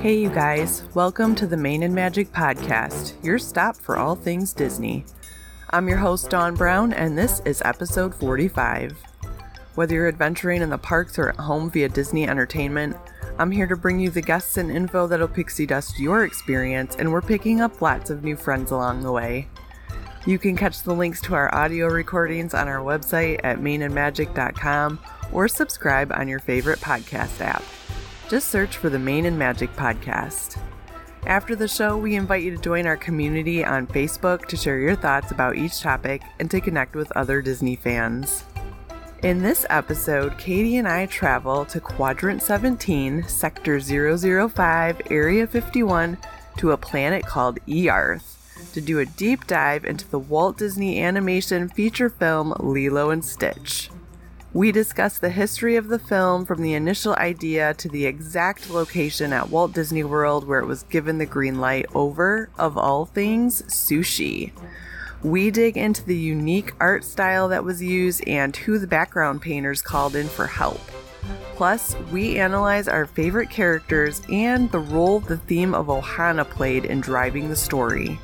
Hey, you guys, welcome to the Main and Magic Podcast, your stop for all things Disney. I'm your host, Dawn Brown, and this is episode 45. Whether you're adventuring in the parks or at home via Disney Entertainment, I'm here to bring you the guests and info that'll pixie dust your experience, and we're picking up lots of new friends along the way. You can catch the links to our audio recordings on our website at mainandmagic.com or subscribe on your favorite podcast app. Just search for the Main and Magic podcast. After the show, we invite you to join our community on Facebook to share your thoughts about each topic and to connect with other Disney fans. In this episode, Katie and I travel to Quadrant 17, Sector 005, Area 51, to a planet called Earth to do a deep dive into the Walt Disney Animation feature film Lilo and Stitch. We discuss the history of the film from the initial idea to the exact location at Walt Disney World where it was given the green light over, of all things, sushi. We dig into the unique art style that was used and who the background painters called in for help. Plus, we analyze our favorite characters and the role the theme of Ohana played in driving the story.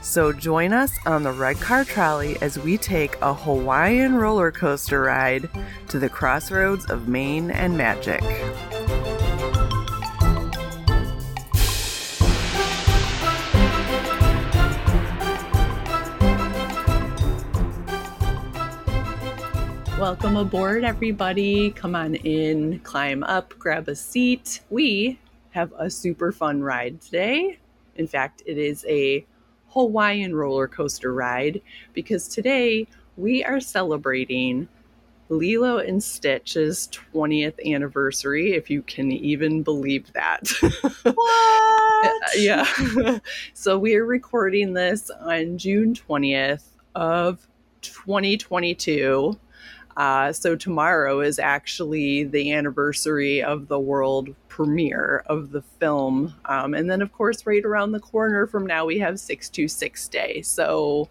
So join us on the Red Car Trolley as we take a Hawaiian roller coaster ride to the crossroads of Main and Magic. Welcome aboard, everybody. Come on in, climb up, grab a seat. We have a super fun ride today. In fact, it is a Hawaiian roller coaster ride because today we are celebrating Lilo and Stitch's 20th anniversary, if you can even believe that. What? yeah. so we are recording this on June 20th of 2022. Uh, so tomorrow is actually the anniversary of the world premiere of the film. Um, and then, of course, right around the corner from now, we have 626 Day. So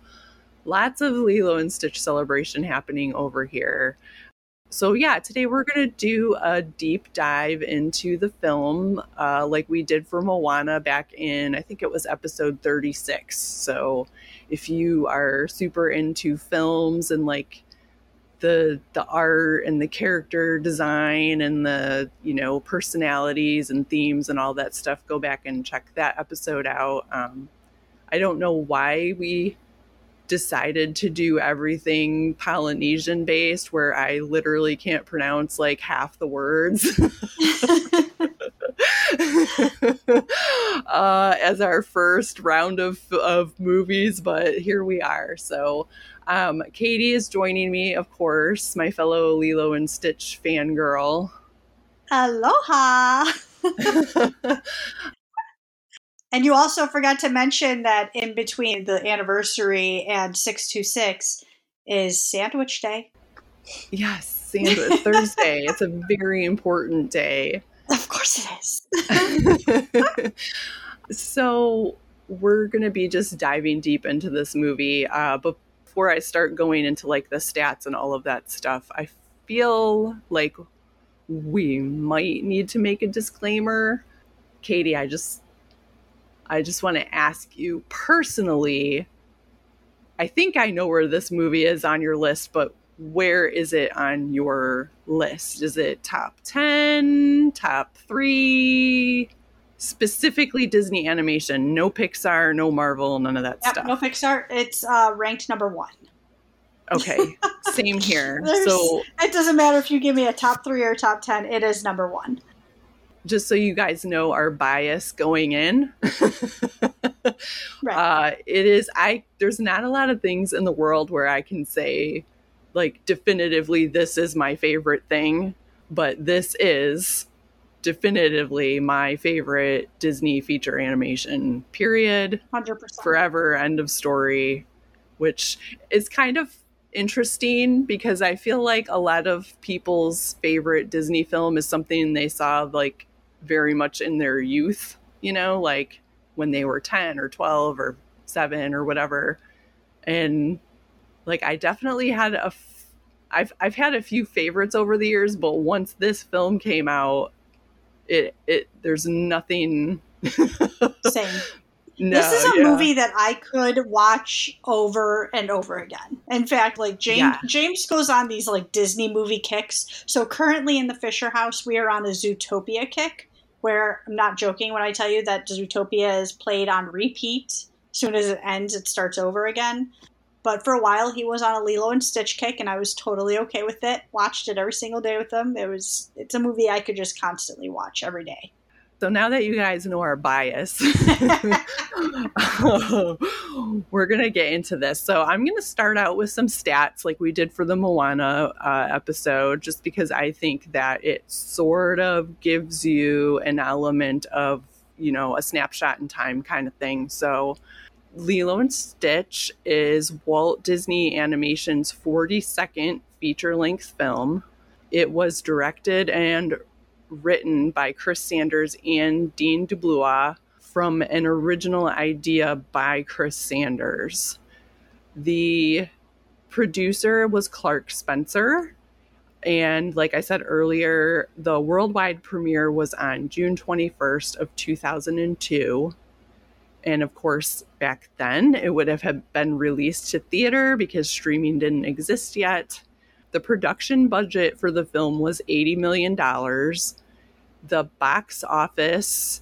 lots of Lilo and Stitch celebration happening over here. So, yeah, today we're going to do a deep dive into the film uh, like we did for Moana back in, I think it was episode 36. So, if you are super into films and like the the art and the character design and the you know personalities and themes and all that stuff go back and check that episode out. Um, i don't know why we decided to do everything polynesian based where i literally can't pronounce like half the words uh, as our first round of, of movies but here we are so um, Katie is joining me, of course, my fellow Lilo and Stitch fangirl. Aloha. and you also forgot to mention that in between the anniversary and 626 is Sandwich Day. Yes, Sandwich Thursday. It's a very important day. Of course it is. so, we're going to be just diving deep into this movie. Uh, before I start going into like the stats and all of that stuff, I feel like we might need to make a disclaimer. Katie, I just I just want to ask you personally. I think I know where this movie is on your list, but where is it on your list? Is it top 10, top 3? specifically Disney animation, no Pixar, no Marvel, none of that yep, stuff. No Pixar. It's uh, ranked number one. Okay, same here. so it doesn't matter if you give me a top three or top ten. It is number one. Just so you guys know our bias going in, right. uh, it is. I there's not a lot of things in the world where I can say, like definitively, this is my favorite thing. But this is definitively my favorite Disney feature animation, period. 100%. Forever, end of story, which is kind of interesting because I feel like a lot of people's favorite Disney film is something they saw like very much in their youth, you know, like when they were 10 or 12 or 7 or whatever. And like I definitely had a I've I've had a few favorites over the years, but once this film came out, it it there's nothing same no, this is a yeah. movie that I could watch over and over again. In fact, like James yeah. James goes on these like Disney movie kicks. So currently in the Fisher House, we are on a Zootopia kick, where I'm not joking when I tell you that Zootopia is played on repeat. As soon as it ends, it starts over again. But for a while, he was on a Lilo and Stitch kick, and I was totally okay with it. Watched it every single day with him. It was it's a movie I could just constantly watch every day. So now that you guys know our bias, we're going to get into this. So I'm going to start out with some stats like we did for the Moana uh, episode, just because I think that it sort of gives you an element of, you know, a snapshot in time kind of thing. So Lilo and Stitch is Walt Disney Animation's 42nd feature length film. It was directed and written by Chris Sanders and Dean DeBlois from an original idea by Chris Sanders. The producer was Clark Spencer. And like I said earlier, the worldwide premiere was on June 21st of 2002. And of course, back then it would have been released to theater because streaming didn't exist yet. The production budget for the film was $80 million. The box office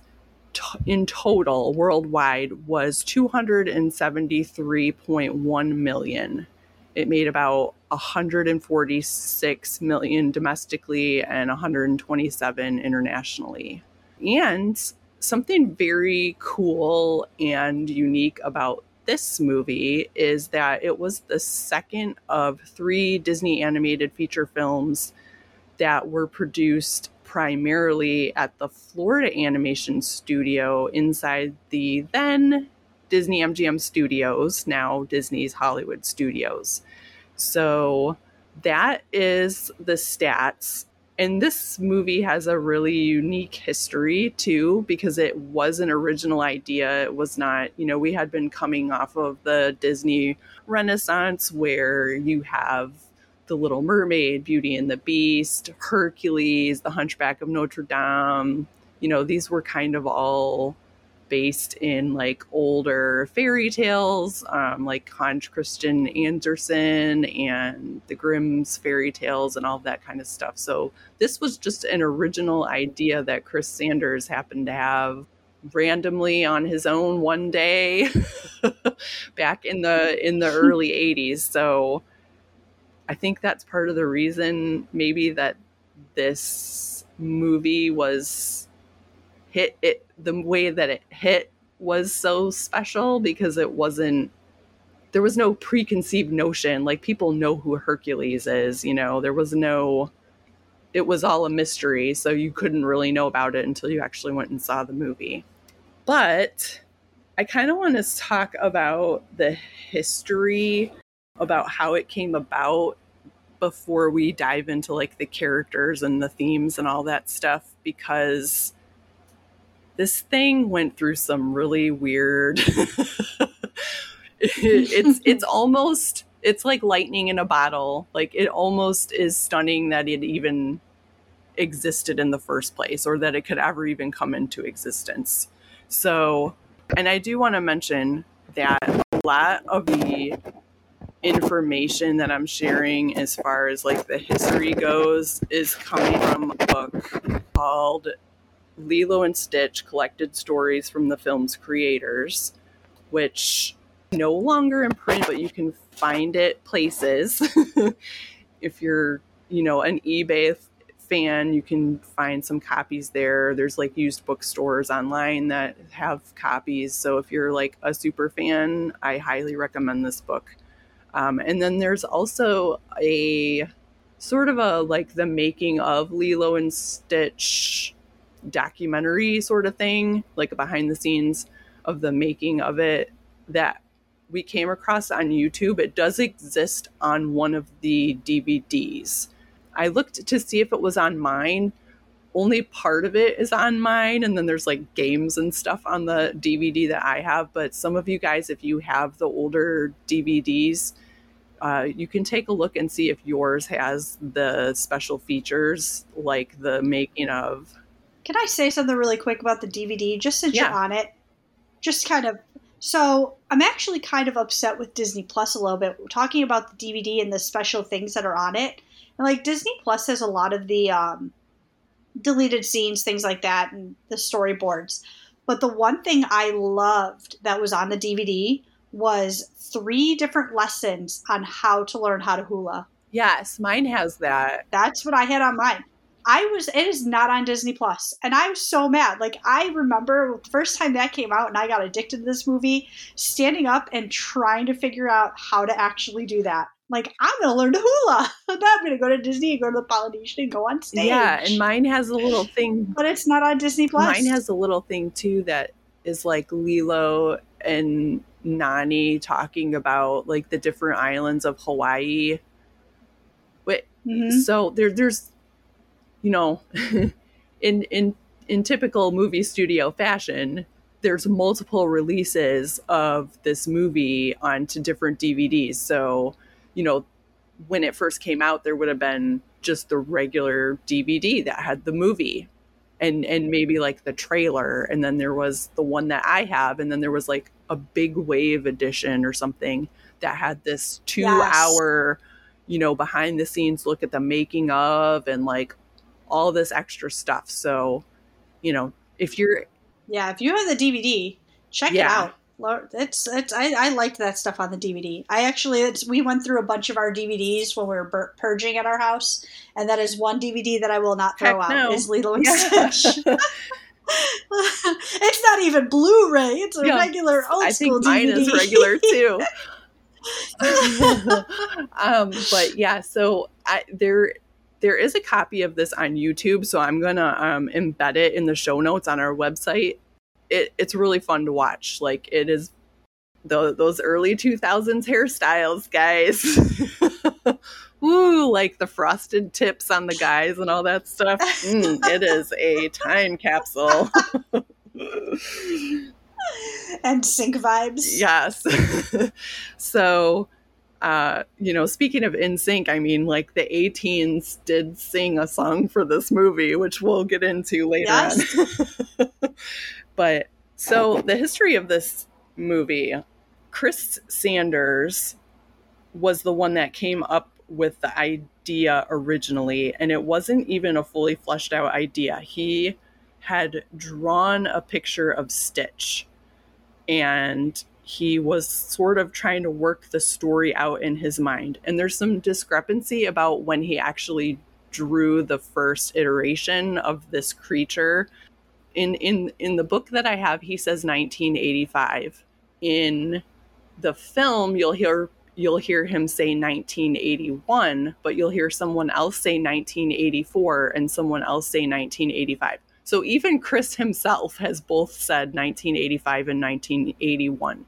t- in total worldwide was 273.1 million. It made about 146 million domestically and 127 internationally. And something very cool and unique about this movie is that it was the second of three Disney animated feature films that were produced primarily at the Florida Animation Studio inside the then Disney MGM Studios, now Disney's Hollywood Studios. So that is the stats and this movie has a really unique history too because it was an original idea. It was not you know we had been coming off of the disney renaissance where you have the little mermaid beauty and the beast hercules the hunchback of notre dame. You know these were kind of all based in like older fairy tales, um, like Hans Christian Andersen and the Grimm's fairy tales and all that kind of stuff. So this was just an original idea that Chris Sanders happened to have randomly on his own one day back in the in the early 80s. So I think that's part of the reason maybe that this movie was hit it the way that it hit was so special because it wasn't there was no preconceived notion. Like people know who hercules is you know? There was no it was all a mystery so you couldn't really know about it until you actually went and saw the movie. But i kind of want to talk about the history about how it came about before we dive into like the characters and the themes and all that stuff because this thing went through some really weird it's it's almost it's like lightning in a bottle. Like it almost is stunning that it even existed in the first place or that it could ever even come into existence. So and i do want to mention that a lot of the information that i'm sharing as far as like the history goes is coming from a book called Lilo and Stitch collected stories from the film's creators, which no longer in print, but you can find it places. if you're, you know, an eBay fan, you can find some copies there. There's like used bookstores online that have copies. So if you're like a super fan, I highly recommend this book. Um, and then there's also a sort of a like the making of Lilo and Stitch documentary sort of thing, like behind the scenes of the making of it that we came across on YouTube. It does exist on one of the DVDs. I looked to see if it was on mine. Only part of it is on mine, and then there's like games and stuff on the DVD that I have. But some of you guys, if you have the older DVDs, uh, you can take a look and see if yours has the special features like the making of. Can I say something really quick about the DVD just since yeah. you're on it? Just kind of. So I'm actually kind of upset with Disney Plus a little bit. We're talking about the DVD and the special things that are on it. And like Disney Plus has a lot of the um, deleted scenes, things like that, and the storyboards. But the one thing I loved that was on the DVD was three different lessons on how to learn how to hula. Yes, mine has that. That's what I had on mine. I was it is not on Disney Plus, and I was so mad. Like I remember the first time that came out, and I got addicted to this movie, standing up and trying to figure out how to actually do that. Like I'm gonna learn to hula. I'm gonna go to Disney and go to the Polynesian and go on stage. Yeah, and mine has a little thing, but it's not on Disney Plus. Mine has a little thing too that is like Lilo and Nani talking about like the different islands of Hawaii. Wait, mm-hmm. so there, there's, you know, in in in typical movie studio fashion, there's multiple releases of this movie onto different DVDs. So, you know, when it first came out, there would have been just the regular DVD that had the movie and and maybe like the trailer and then there was the one that I have and then there was like a big wave edition or something that had this 2 yes. hour you know behind the scenes look at the making of and like all this extra stuff so you know if you're yeah if you have the DVD check yeah. it out it's it's I, I liked that stuff on the DVD. I actually it's we went through a bunch of our DVDs when we were bur- purging at our house, and that is one DVD that I will not throw Heck out. No. Is Lilo and Stitch. it's not even Blu-ray. It's a yeah, regular old I school think mine DVD. is regular too. um, but yeah, so I, there there is a copy of this on YouTube, so I'm gonna um, embed it in the show notes on our website it, it's really fun to watch. Like it is the, those early 2000s hairstyles, guys. Ooh, like the frosted tips on the guys and all that stuff. Mm, it is a time capsule. and sync vibes. Yes. so, uh, you know, speaking of NSYNC, I mean, like the A-Teens did sing a song for this movie, which we'll get into later yes. on. But so the history of this movie, Chris Sanders was the one that came up with the idea originally, and it wasn't even a fully fleshed out idea. He had drawn a picture of Stitch and he was sort of trying to work the story out in his mind. And there's some discrepancy about when he actually drew the first iteration of this creature in in in the book that I have, he says 1985. In the film, you'll hear you'll hear him say 1981, but you'll hear someone else say 1984 and someone else say 1985. So even Chris himself has both said 1985 and 1981.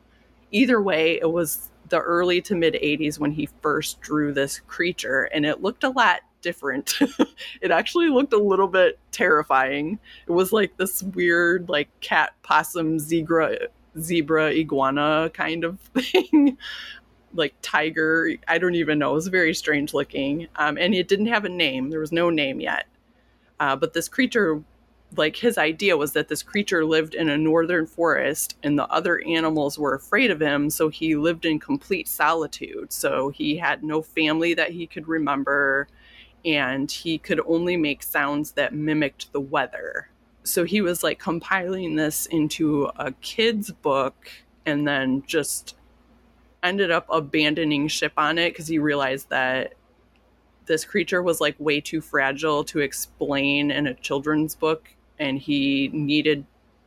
Either way, it was the early to mid 80s when he first drew this creature, and it looked a lot different. it actually looked a little bit terrifying. It was like this weird, like cat, possum, zebra, zebra, iguana kind of thing. like tiger. I don't even know. It was very strange looking. Um, and it didn't have a name. There was no name yet. Uh, but this creature, like his idea was that this creature lived in a northern forest and the other animals were afraid of him. So he lived in complete solitude. So he had no family that he could remember and he could only make sounds that mimicked the weather. So he was like compiling this into a kid's book and then just ended up abandoning ship on it because he realized that this creature was like way too fragile to explain in a children's book and he needed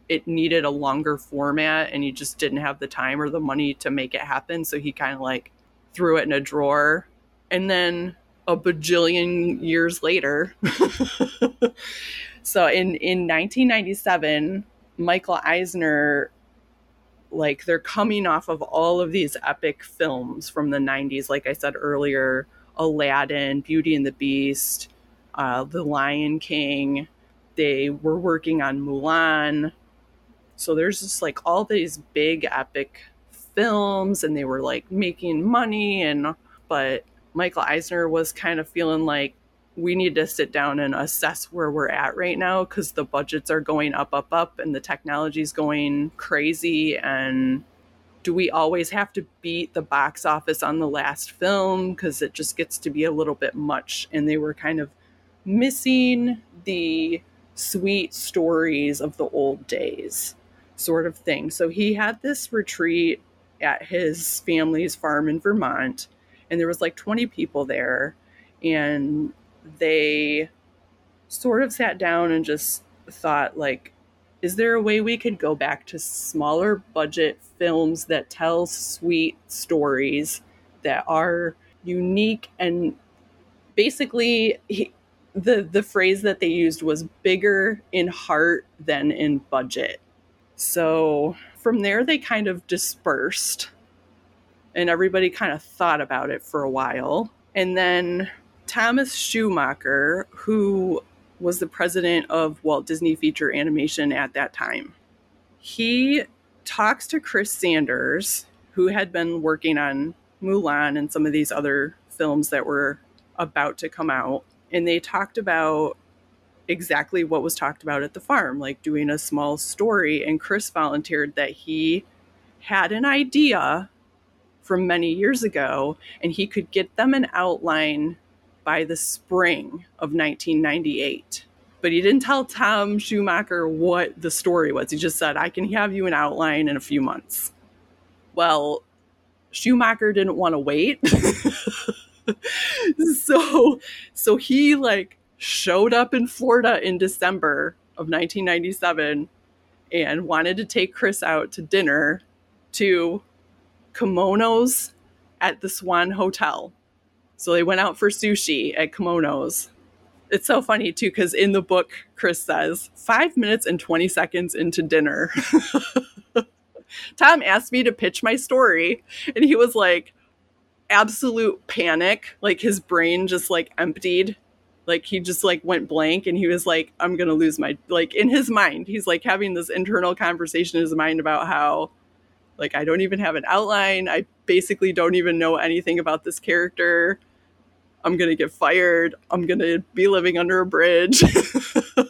it needed a longer format and he just didn't have the time or the money to make it happen so he kind of like threw it in a drawer and then a bajillion years later. so in in 1997, Michael Eisner like they're coming off of all of these epic films from the 90s like I said earlier, Aladdin, Beauty and the Beast, uh, The Lion King. They were working on Mulan. So there's just like all these big epic films and they were like making money and but Michael Eisner was kind of feeling like we need to sit down and assess where we're at right now because the budgets are going up, up, up, and the technology's going crazy. And do we always have to beat the box office on the last film? Because it just gets to be a little bit much. And they were kind of missing the sweet stories of the old days, sort of thing. So he had this retreat at his family's farm in Vermont, and there was like 20 people there. And they sort of sat down and just thought like is there a way we could go back to smaller budget films that tell sweet stories that are unique and basically he, the the phrase that they used was bigger in heart than in budget so from there they kind of dispersed and everybody kind of thought about it for a while and then Thomas Schumacher, who was the president of Walt Disney Feature Animation at that time. He talks to Chris Sanders, who had been working on Mulan and some of these other films that were about to come out. And they talked about exactly what was talked about at the farm, like doing a small story. And Chris volunteered that he had an idea from many years ago and he could get them an outline by the spring of 1998. But he didn't tell Tom Schumacher what the story was. He just said, I can have you an outline in a few months. Well, Schumacher didn't want to wait. so so he like showed up in Florida in December of 1997 and wanted to take Chris out to dinner to kimonos at the Swan Hotel so they went out for sushi at Kimonos. It's so funny too, because in the book, Chris says five minutes and 20 seconds into dinner. Tom asked me to pitch my story, and he was like, absolute panic. Like his brain just like emptied. Like he just like went blank and he was like, I'm gonna lose my like in his mind, he's like having this internal conversation in his mind about how like I don't even have an outline. I basically don't even know anything about this character. I'm to get fired. I'm to be living under a bridge.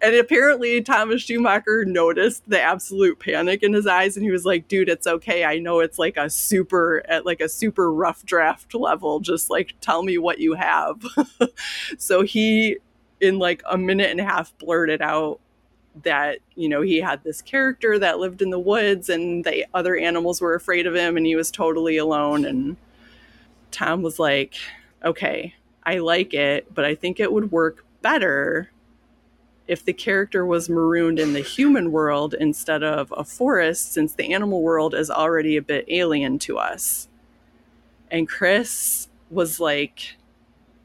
and apparently, Thomas Schumacher noticed the absolute panic in his eyes and he was like, dude, it's okay. I know it's like a super, at like a super rough draft level. Just like tell me what you have. so he, in like a minute and a half, blurted out that you know he had this character that lived in the woods and the other animals were afraid of him and he was totally alone and Tom was like, okay, I like it, but I think it would work better if the character was marooned in the human world instead of a forest, since the animal world is already a bit alien to us. And Chris was like,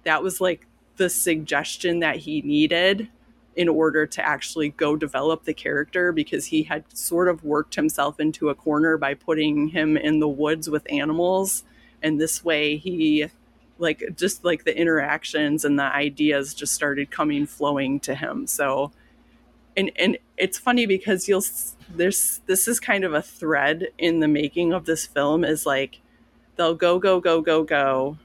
that was like the suggestion that he needed in order to actually go develop the character because he had sort of worked himself into a corner by putting him in the woods with animals and this way he like just like the interactions and the ideas just started coming flowing to him. So and and it's funny because you'll there's this is kind of a thread in the making of this film is like they'll go go go go go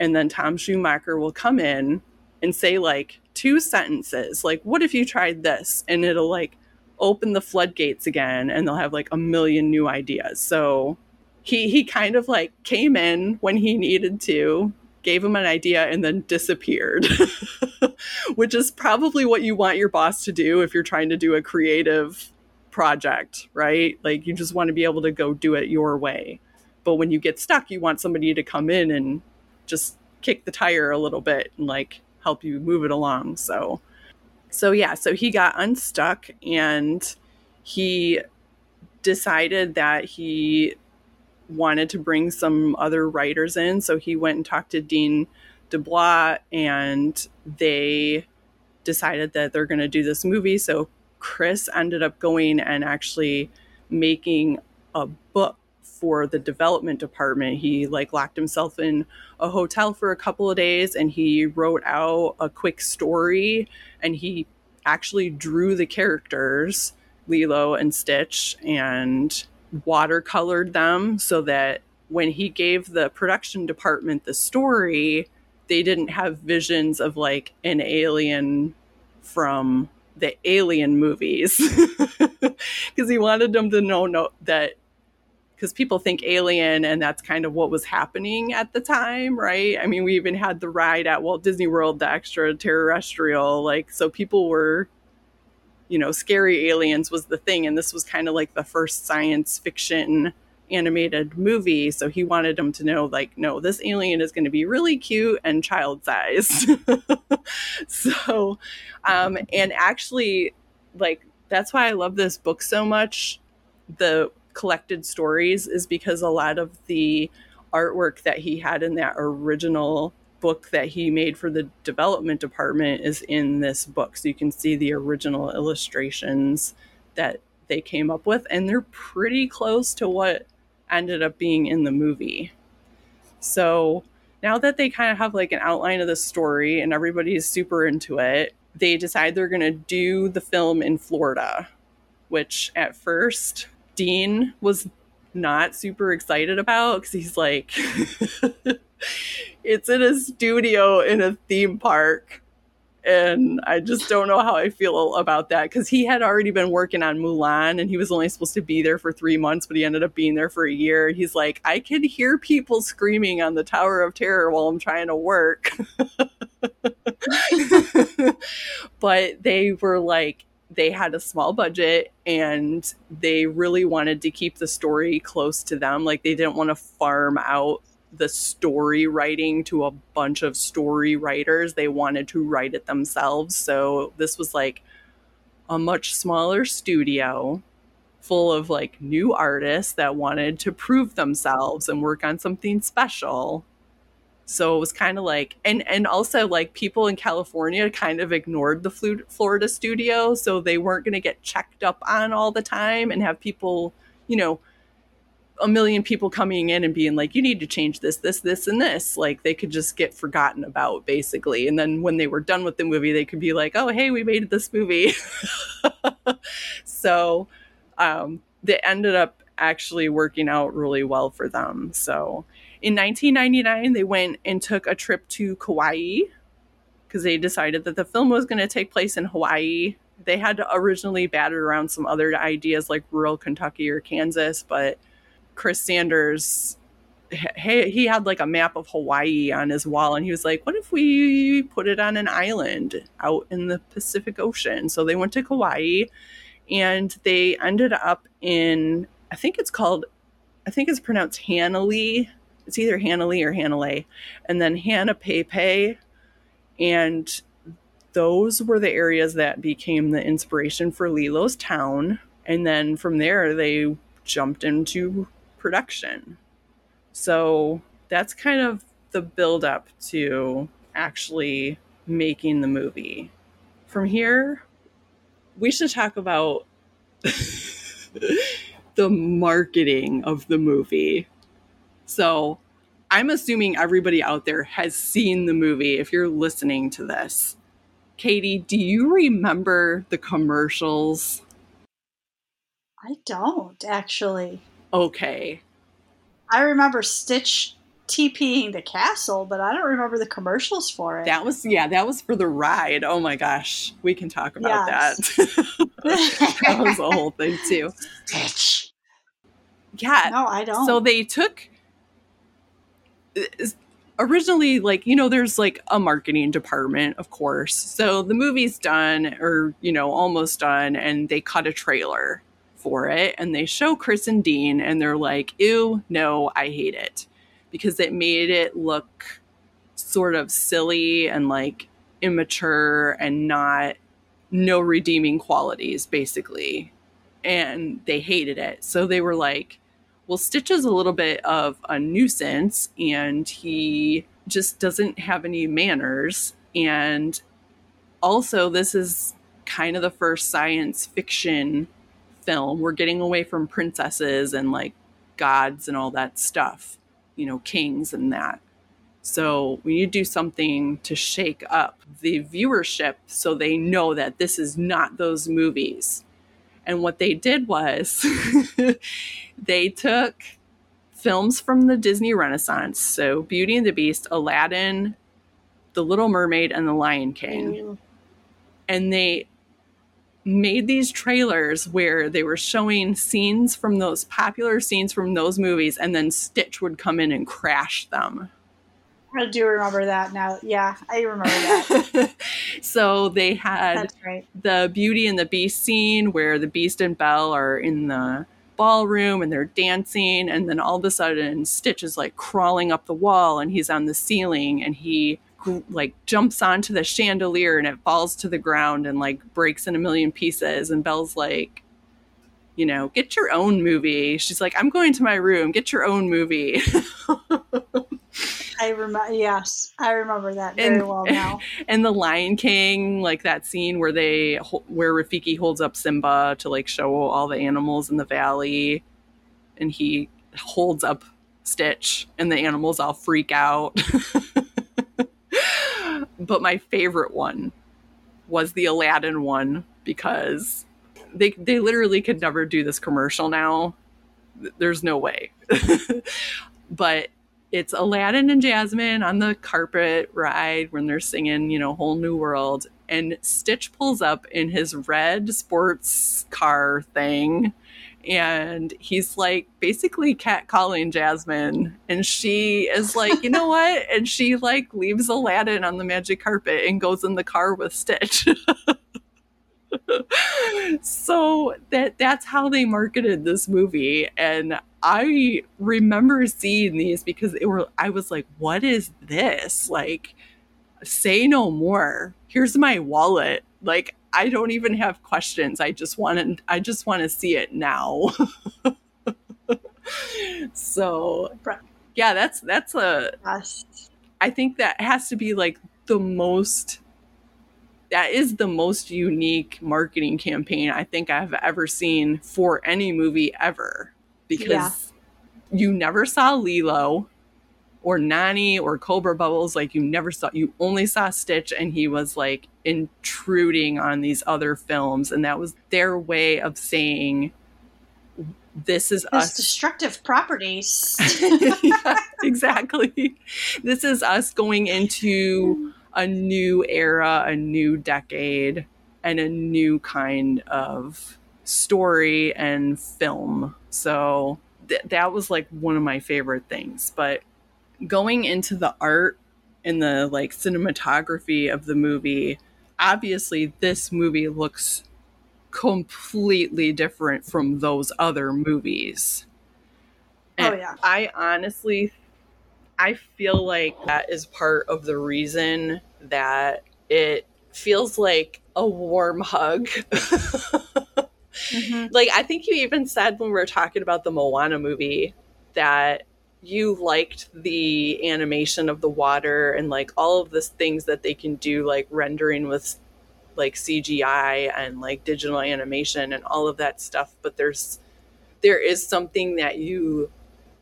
and then Tom Schumacher will come in and say like two sentences like what if you tried this? And it'll like open the floodgates again and they'll have like a million new ideas. So he he kind of like came in when he needed to gave him an idea and then disappeared. Which is probably what you want your boss to do if you're trying to do a creative project right? Like you just want to be able to go do it your way. But when you get stuck you want somebody to come in and just kick the tire a little bit and like help you move it along so. So yeah so he got unstuck and he decided that he wanted to bring some other writers in. So he went and talked to Dean DeBlois, and they decided that they're going to do this movie. So Chris ended up going and actually making a book for the development department. He like locked himself in a hotel for a couple of days and he wrote out a quick story and he actually drew the characters, Lilo and Stitch, and watercolored them so that when he gave the production department the story, they didn't have visions of like an alien from the alien movies. Because he wanted them to know no, that because people think alien and that's kind of what was happening at the time right? I mean we even had the ride at walt disney world the extraterrestrial like so people were you know scary aliens was the thing and this was kind of like the first science fiction animated movie so he wanted them to know like no this alien is going to be really cute and child sized so um and actually like that's why i love this book so much. The collected stories is because a lot of the artwork that he had in that original book that he made for the development department is in this book so you can see the original illustrations that they came up with and they're pretty close to what ended up being in the movie. So now that they kind of have like an outline of the story and everybody's super into it, they decide they're going to do the film in Florida, which at first Dean was not super excited about because he's like, it's in a studio in a theme park and I just don't know how I feel about that because he had already been working on Mulan and he was only supposed to be there for three months, but he ended up being there for a year. He's like, I can hear people screaming on the Tower of Terror while I'm trying to work. but they were like, they had a small budget and they really wanted to keep the story close to them. Like they didn't want to farm out the story writing to a bunch of story writers. They wanted to write it themselves. So this was like a much smaller studio full of like new artists that wanted to prove themselves and work on something special. So it was kind of like and and also like people in California kind of ignored the Florida studio so they weren't going to get checked up on all the time and have people, you know, a million people coming in and being like, you need to change this, this, this, and this. Like they could just get forgotten about basically. And then when they were done with the movie, they could be like, oh, hey, we made this movie. so um, they ended up actually working out really well for them. So in 1999, they went and took a trip to Kauai because they decided that the film was going to take place in Hawaii. They had originally batted around some other ideas like rural Kentucky or Kansas, but Chris Sanders he, he had like a map of Hawaii on his wall and he was like, what if we put it on an island out in the Pacific Ocean? So they went to Kauai and they ended up in, I think it's called, I think it's pronounced Hanalei. It's either Hanalei or Hanalei. And then Hanapepe. And those were the areas that became the inspiration for Lilo's town. And then from there, they jumped into production. So that's kind of the build up to actually making the movie. From here, we should talk about the marketing of the movie. So, I'm assuming everybody out there has seen the movie if you're listening to this. Katie, do you remember the commercials? I don't actually okay. I remember Stitch TPing the castle, but I don't remember the commercials for it. That was yeah, that was for the ride. Oh my gosh, we can talk about yes. that. that was a whole thing too. Stitch. Yeah. No, I don't. So they took uh, originally like you know there's like a marketing department of course so the movie's done or you know almost done and they cut a trailer for it and they show Chris and Dean and they're like, ew, no, I hate it. Because it made it look sort of silly and like immature and not no redeeming qualities, basically. And they hated it. So they were like, well, Stitch is a little bit of a nuisance and he just doesn't have any manners. And also, this is kind of the first science fiction film, we're getting away from princesses and like gods and all that stuff, you know, kings and that. So we need to do something to shake up the viewership so they know that this is not those movies. And what they did was they took films from the Disney Renaissance. So Beauty and the Beast, Aladdin, The Little Mermaid, and The Lion King. And they made these trailers where they were showing scenes from those popular scenes from those movies, and then Stitch would come in and crash them. I do remember that now. Yeah, I remember that. so they had right. the Beauty and the Beast scene where the Beast and Belle are in the ballroom and they're dancing, and then all of a sudden Stitch is like crawling up the wall and he's on the ceiling and he like jumps onto the chandelier and it falls to the ground and like breaks in a million pieces and Belle's like you know get your own movie. She's like i'm going to my room. Get your own movie. I remember yes i remember that very and, well now. and the lion king like that scene where they where rafiki holds up simba to like show all the animals in the valley and he holds up stitch and the animals all freak out but my favorite one was the Aladdin one because they they literally could never do this commercial now. There's no way. but it's Aladdin and Jasmine on the carpet ride when they're singing, you know, whole new world and Stitch pulls up in his red sports car thing and he's like basically catcalling Jasmine, and she is like, you know what? And she like leaves Aladdin on the magic carpet and goes in the car with Stitch. so that that's how they marketed this movie, and I remember seeing these because it were I was like, what is this? Like, say no more. Here's my wallet. Like I don't even have questions. I just want to I just want to see it now. so yeah, that's that's a. I think that has to be like the most that is the most unique marketing campaign I think I've ever seen for any movie ever because yeah. you never saw Lilo or Nani or Cobra Bubbles. Like you never saw, you only saw Stitch, and he was like intruding on these other films, and that was their way of saying this is His us destructive properties yeah, exactly this is us going into a new era a new decade and a new kind of story and film so th- that was like one of my favorite things but going into the art and the like cinematography of the movie, obviously this movie looks completely different from those other movies. Oh, and oh yeah. I honestly I feel like that is part of the reason that it feels like a warm hug. mm-hmm. Like I think you even said when we were talking about the Moana movie that you liked the animation of the water and like all of the things that they can do like rendering with like CGI and like digital animation and all of that stuff but there's there is something that you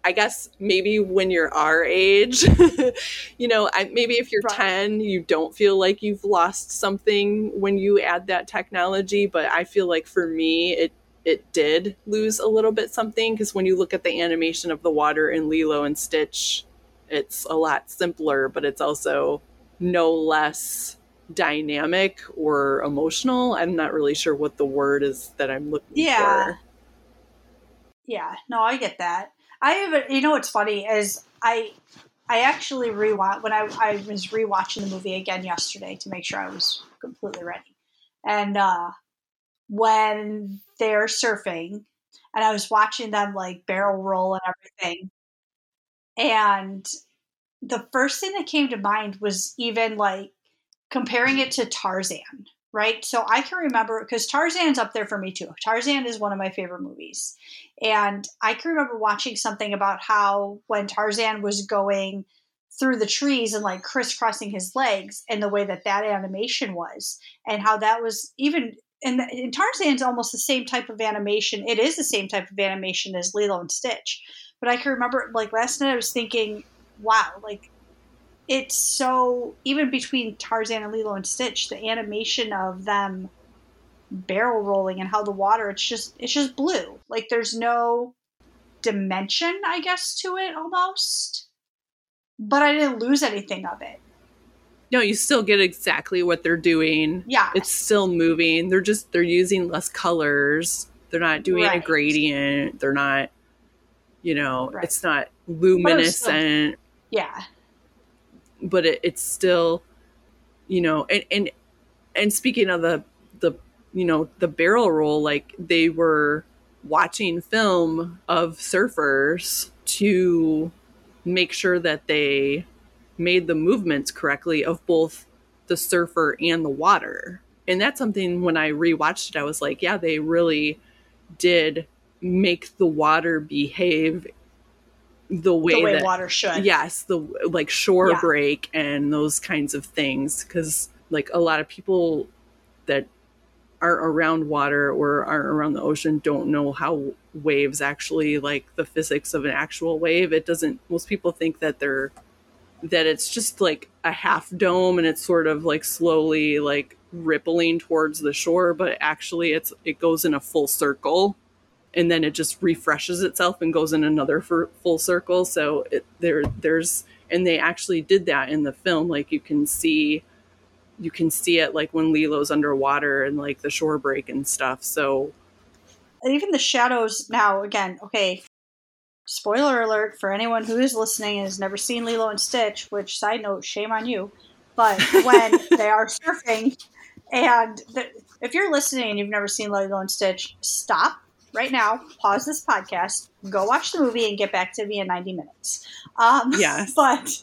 I guess maybe when you're our age, you know, I, maybe if you're right. 10, you don't feel like you've lost something when you add that technology. But I feel like for me, it it did lose a little bit something because when you look at the animation of the water in Lilo and Stitch, it's a lot simpler, but it's also no less dynamic or emotional. I'm not really sure what the word is that I'm looking yeah. for. Yeah, no, I get that. I have, you know, what's funny is I, I actually rewatch when I, I was rewatching the movie again yesterday to make sure I was completely ready, and uh, when they're surfing and I was watching them like barrel roll and everything. And the first thing that came to mind was even like comparing it to Tarzan, right? So I can remember because Tarzan's up there for me too. Tarzan is one of my favorite movies. And I can remember watching something about how when Tarzan was going through the trees and like crisscrossing his legs and the way that that animation was and how that was even and, and Tarzan's almost the same type of animation. It is the same type of animation as Lilo and Stitch. But I can remember, like last night, I was thinking, wow, like it's so even between Tarzan and Lilo and Stitch, the animation of them barrel rolling and how the water, it's just it's just blue. Like there's no dimension, I guess, to it almost. But I didn't lose anything of it. No, you still get exactly what they're doing. Yeah. It's still moving. They're just they're using less colors. They're not doing right. a gradient. They're not you know, right. it's not luminescent. Still, yeah. But it, it's still you know, and and and speaking of the the you know, the barrel roll like they were watching film of surfers to make sure that they made the movements correctly of both the surfer and the water. And that's something when I rewatched it, I was like, yeah, they really did make the water behave the way, the way that water should. Yes, the like shore yeah. break and those kinds of things. Because like a lot of people that aren't around water or aren't around the ocean don't know how waves actually like the physics of an actual wave. It doesn't. Most people think that they're that it's just like a half dome and it's sort of like slowly like rippling towards the shore but actually it's it goes in a full circle and then it just refreshes itself and goes in another full circle. So it, there there's and they actually did that in the film. Like you can see you can see it like when Lilo's underwater and like the shore break and stuff. So and even the shadows now again okay spoiler alert for anyone who is listening and has never seen Lilo and Stitch, which side note, shame on you. But when they are surfing, and the, if you're listening and you've never seen Lilo and Stitch, stop right now, pause this podcast, go watch the movie, and get back to me in 90 minutes. Um, yes. But,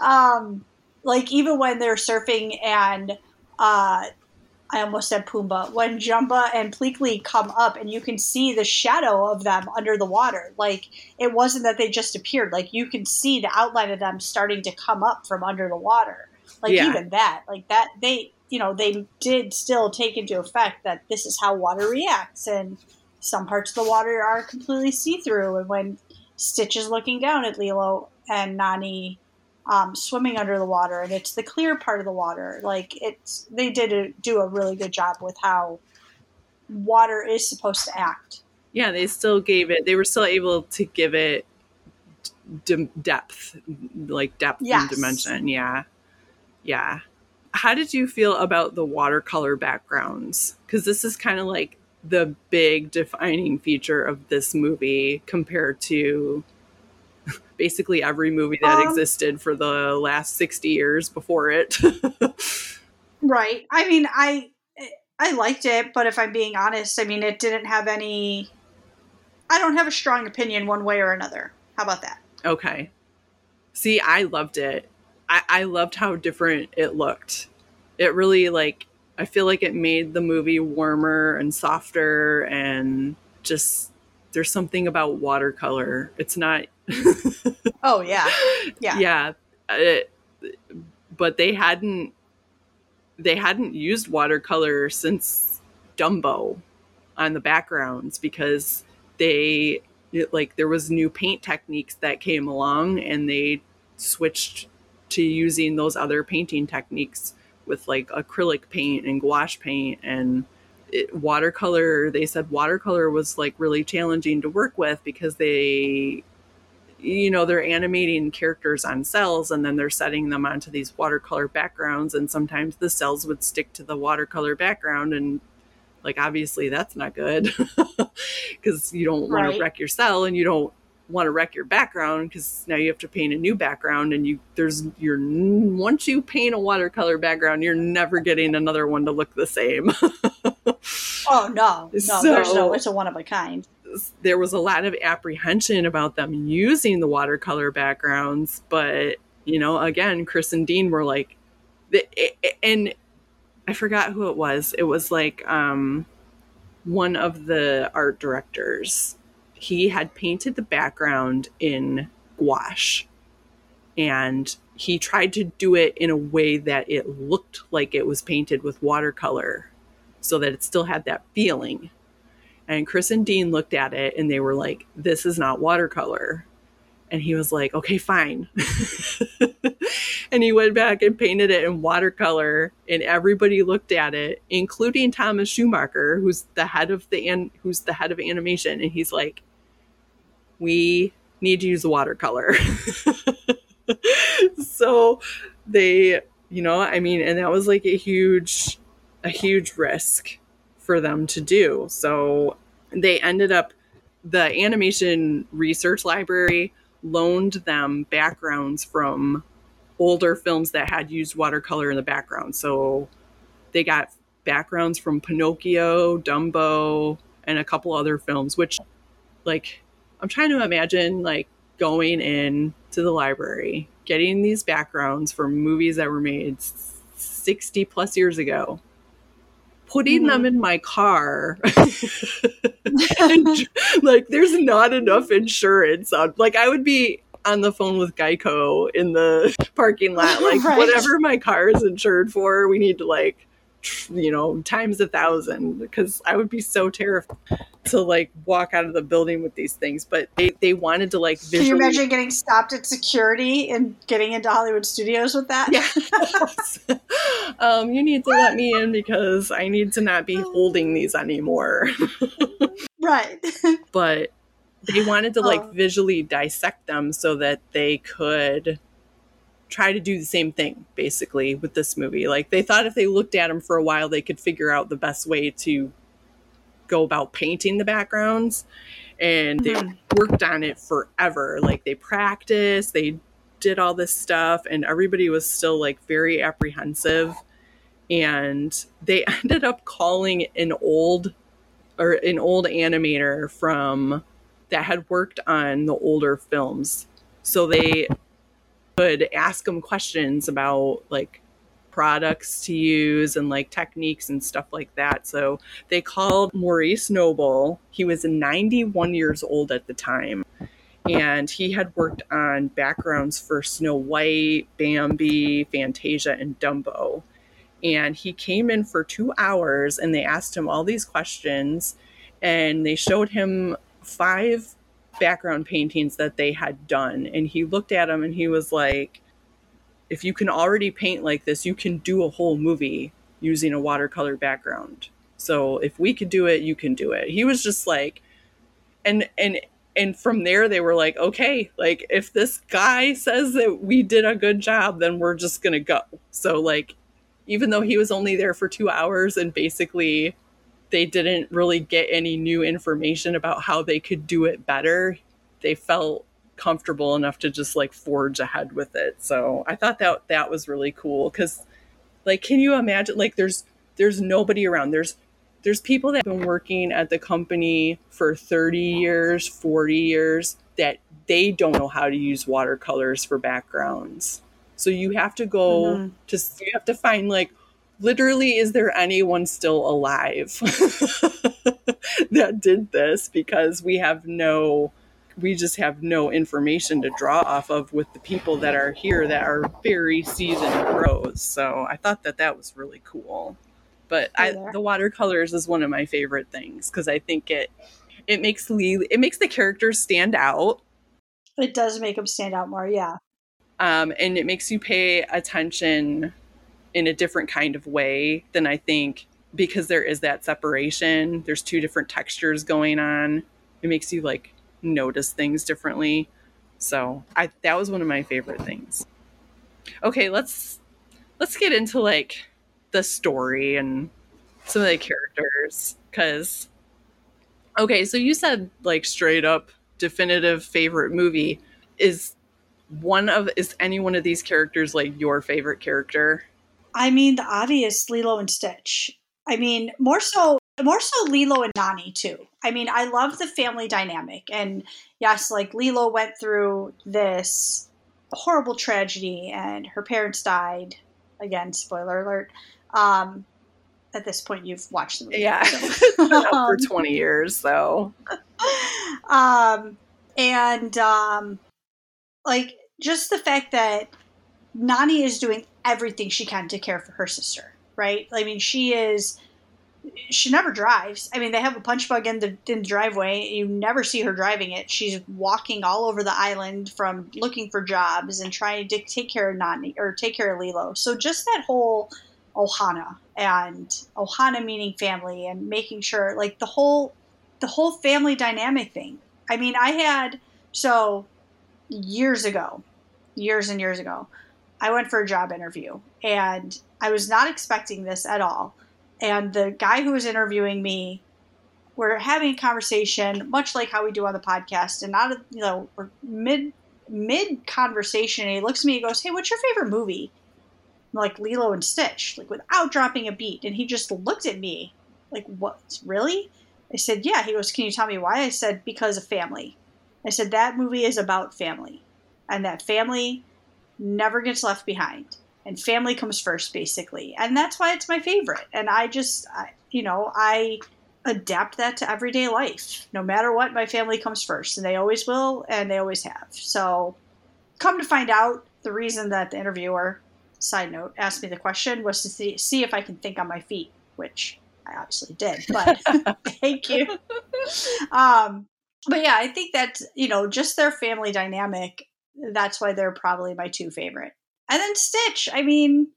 um, like, even when they're surfing and uh, I almost said Pumbaa, when Jumba and Pleakley come up and you can see the shadow of them under the water. Like it wasn't that they just appeared. Like you can see the outline of them starting to come up from under the water. Like yeah. even that, like that, they, you know, they did still take into effect that this is how water reacts. And some parts of the water are completely see through. And when Stitch is looking down at Lilo and Nani um, swimming under the water, and it's the clear part of the water. Like it's they did a, do a really good job with how water is supposed to act. Yeah, they still gave it. They were still able to give it d- depth, like depth yes. and dimension. Yeah, yeah. How did you feel about the watercolor backgrounds? Because this is kind of like the big defining feature of this movie compared to basically every movie that um, existed for the last 60 years before it. right. I mean, I I liked it, but if I'm being honest, I mean, it didn't have any I don't have a strong opinion one way or another. How about that? Okay. See, I loved it. I, I loved how different it looked. It really like I feel like it made the movie warmer and softer and just there's something about watercolor. It's not. oh yeah, yeah, yeah. It, but they hadn't they hadn't used watercolor since Dumbo on the backgrounds because they it, like there was new paint techniques that came along and they switched to using those other painting techniques with like acrylic paint and gouache paint and it, watercolor they said watercolor was like really challenging to work with because they you know they're animating characters on cells and then they're setting them onto these watercolor backgrounds and sometimes the cells would stick to the watercolor background and like obviously that's not good because you don't want right. to wreck your cell and you don't want to wreck your background because now you have to paint a new background and you there's you're once you paint a watercolor background you're never getting another one to look the same. Oh no no so, there's no it's a one of a kind. there was a lot of apprehension about them using the watercolor backgrounds but you know again chris and dean were like and i forgot who it was. It was like um one of the art directors he had painted the background in gouache and he tried to do it in a way that it looked like it was painted with watercolor so that it still had that feeling. And Chris and Dean looked at it and they were like, This is not watercolor. And he was like, Okay, fine. and he went back and painted it in watercolor. And everybody looked at it, including Thomas Schumacher, who's the head of the an- who's the head of animation. And he's like, we need to use watercolor. so they, you know, I mean, and that was like a huge, a huge risk for them to do. So they ended up, the animation research library loaned them backgrounds from older films that had used watercolor in the background. So they got backgrounds from Pinocchio, Dumbo, and a couple other films, which, like, I'm trying to imagine, like, going in to the library, getting these backgrounds from movies that were made 60 plus years ago, putting mm-hmm. them in my car. and, like, there's not enough insurance on, like, I would be on the phone with Geico in the parking lot. Like, right. whatever my car is insured for, we need to, like, you know, times a thousand because I would be so terrified to like walk out of the building with these things. But they, they wanted to like visually. Can you imagine getting stopped at security and getting into Hollywood studios with that? Yeah. um, you need to let me in because I need to not be holding these anymore. right. but they wanted to like oh. visually dissect them so that they could try to do the same thing basically with this movie. Like they thought if they looked at them for a while, they could figure out the best way to go about painting the backgrounds. And mm-hmm. they worked on it forever. Like they practiced, they did all this stuff, and everybody was still like very apprehensive. And they ended up calling an old or an old animator from that had worked on the older films. So they could ask them questions about like products to use and like techniques and stuff like that. So they called Maurice Noble. He was 91 years old at the time. And he had worked on backgrounds for Snow White, Bambi, Fantasia, and Dumbo. And he came in for two hours and they asked him all these questions. And they showed him five background paintings that they had done. And he looked at them and he was like, if you can already paint like this, you can do a whole movie using a watercolor background. So if we could do it, you can do it. He was just like, and, and, and from there they were like, okay, like if this guy says that we did a good job, then we're just to go. So like, even though he was only there for two hours and basically they didn't really get any new information about how they could do it better. They felt comfortable enough to just like forge ahead with it. So I thought that that was really cool because like can you imagine like there's there's nobody around. There's there's people that have been working at the company for 30 years, 40 years that they don't know how to use watercolors for backgrounds. So you have to go mm-hmm. to you have to find like literally, is there anyone still alive that did this? Because we have no, we just have no information to draw off of with the people that are here that are very seasoned pros. So I thought that that was really cool. But I, the watercolors is one of my favorite things because I think it it makes Lee it makes the characters stand out. It does make them stand out more, yeah. Um, and it makes you pay attention in a different kind of way than I think because there is that separation. There's two different textures going on. It makes you like notice things differently. So I that was one of my favorite things. Okay, let's let's get into like the story and some of the characters cuz Okay, so you said like straight up definitive favorite movie is one of is any one of these characters like your favorite character? I mean, the obvious Lilo and Stitch. I mean, more so, more so Lilo and Nani too. I mean, I love the family dynamic, and yes, like Lilo went through this horrible tragedy, and her parents died. Again, spoiler alert. Um, at this point, you've watched the movie, yeah, so. for twenty years, so. um, and um, like just the fact that Nani is doing everything she can to care for her sister, right? I mean, she is. She never drives. I mean, they have a punch bug in the in the driveway. You never see her driving it. She's walking all over the island from looking for jobs and trying to take care of Nani or take care of Lilo. So just that whole Ohana and Ohana meaning family and making sure like the whole the whole family dynamic thing. I mean, I had So, years ago, years and years ago, I went for a job interview and I was not expecting this at all. And the guy who was interviewing me, we're having a conversation, much like how we do on the podcast, and not, you know, we're mid mid conversation. And he looks at me and goes, Hey, what's your favorite movie? I'm like Lilo and Stitch, like without dropping a beat. And he just looked at me like, What? Really? I said, Yeah. He goes, Can you tell me why? I said, Because of family. I said, That movie is about family. And that family never gets left behind. And family comes first, basically. And that's why it's my favorite. And I just, I, you know, I adapt that to everyday life. No matter what, my family comes first. And they always will, and they always have. So, come to find out, the reason that the interviewer, side note, asked me the question was to see, see if I can think on my feet, which I obviously did. But thank you. Um, but yeah, I think that, you know, just their family dynamic that's why they're probably my two favorite. And then Stitch, I mean,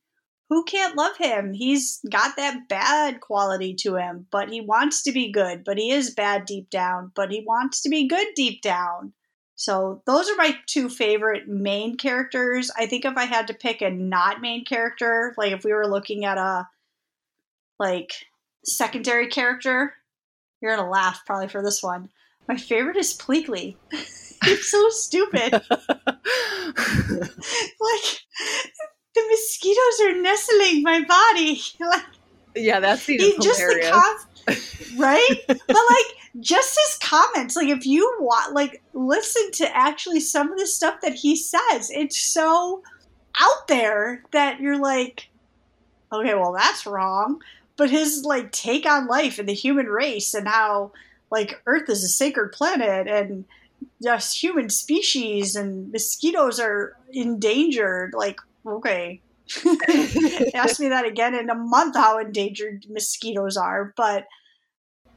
who can't love him? He's got that bad quality to him, but he wants to be good, but he is bad deep down, but he wants to be good deep down. So those are my two favorite main characters. I think if I had to pick a not main character, like if we were looking at a like secondary character, you're gonna laugh probably for this one. My favorite is Pleakley. it's so stupid. like the mosquitoes are nestling my body. like yeah, that's just the Com- right? but like just his comments, like if you want, like listen to actually some of the stuff that he says, it's so out there that you're like, okay, well that's wrong. But his like take on life and the human race and how like Earth is a sacred planet and just human species and mosquitoes are endangered. Like, okay. Ask me that again in a month how endangered mosquitoes are. But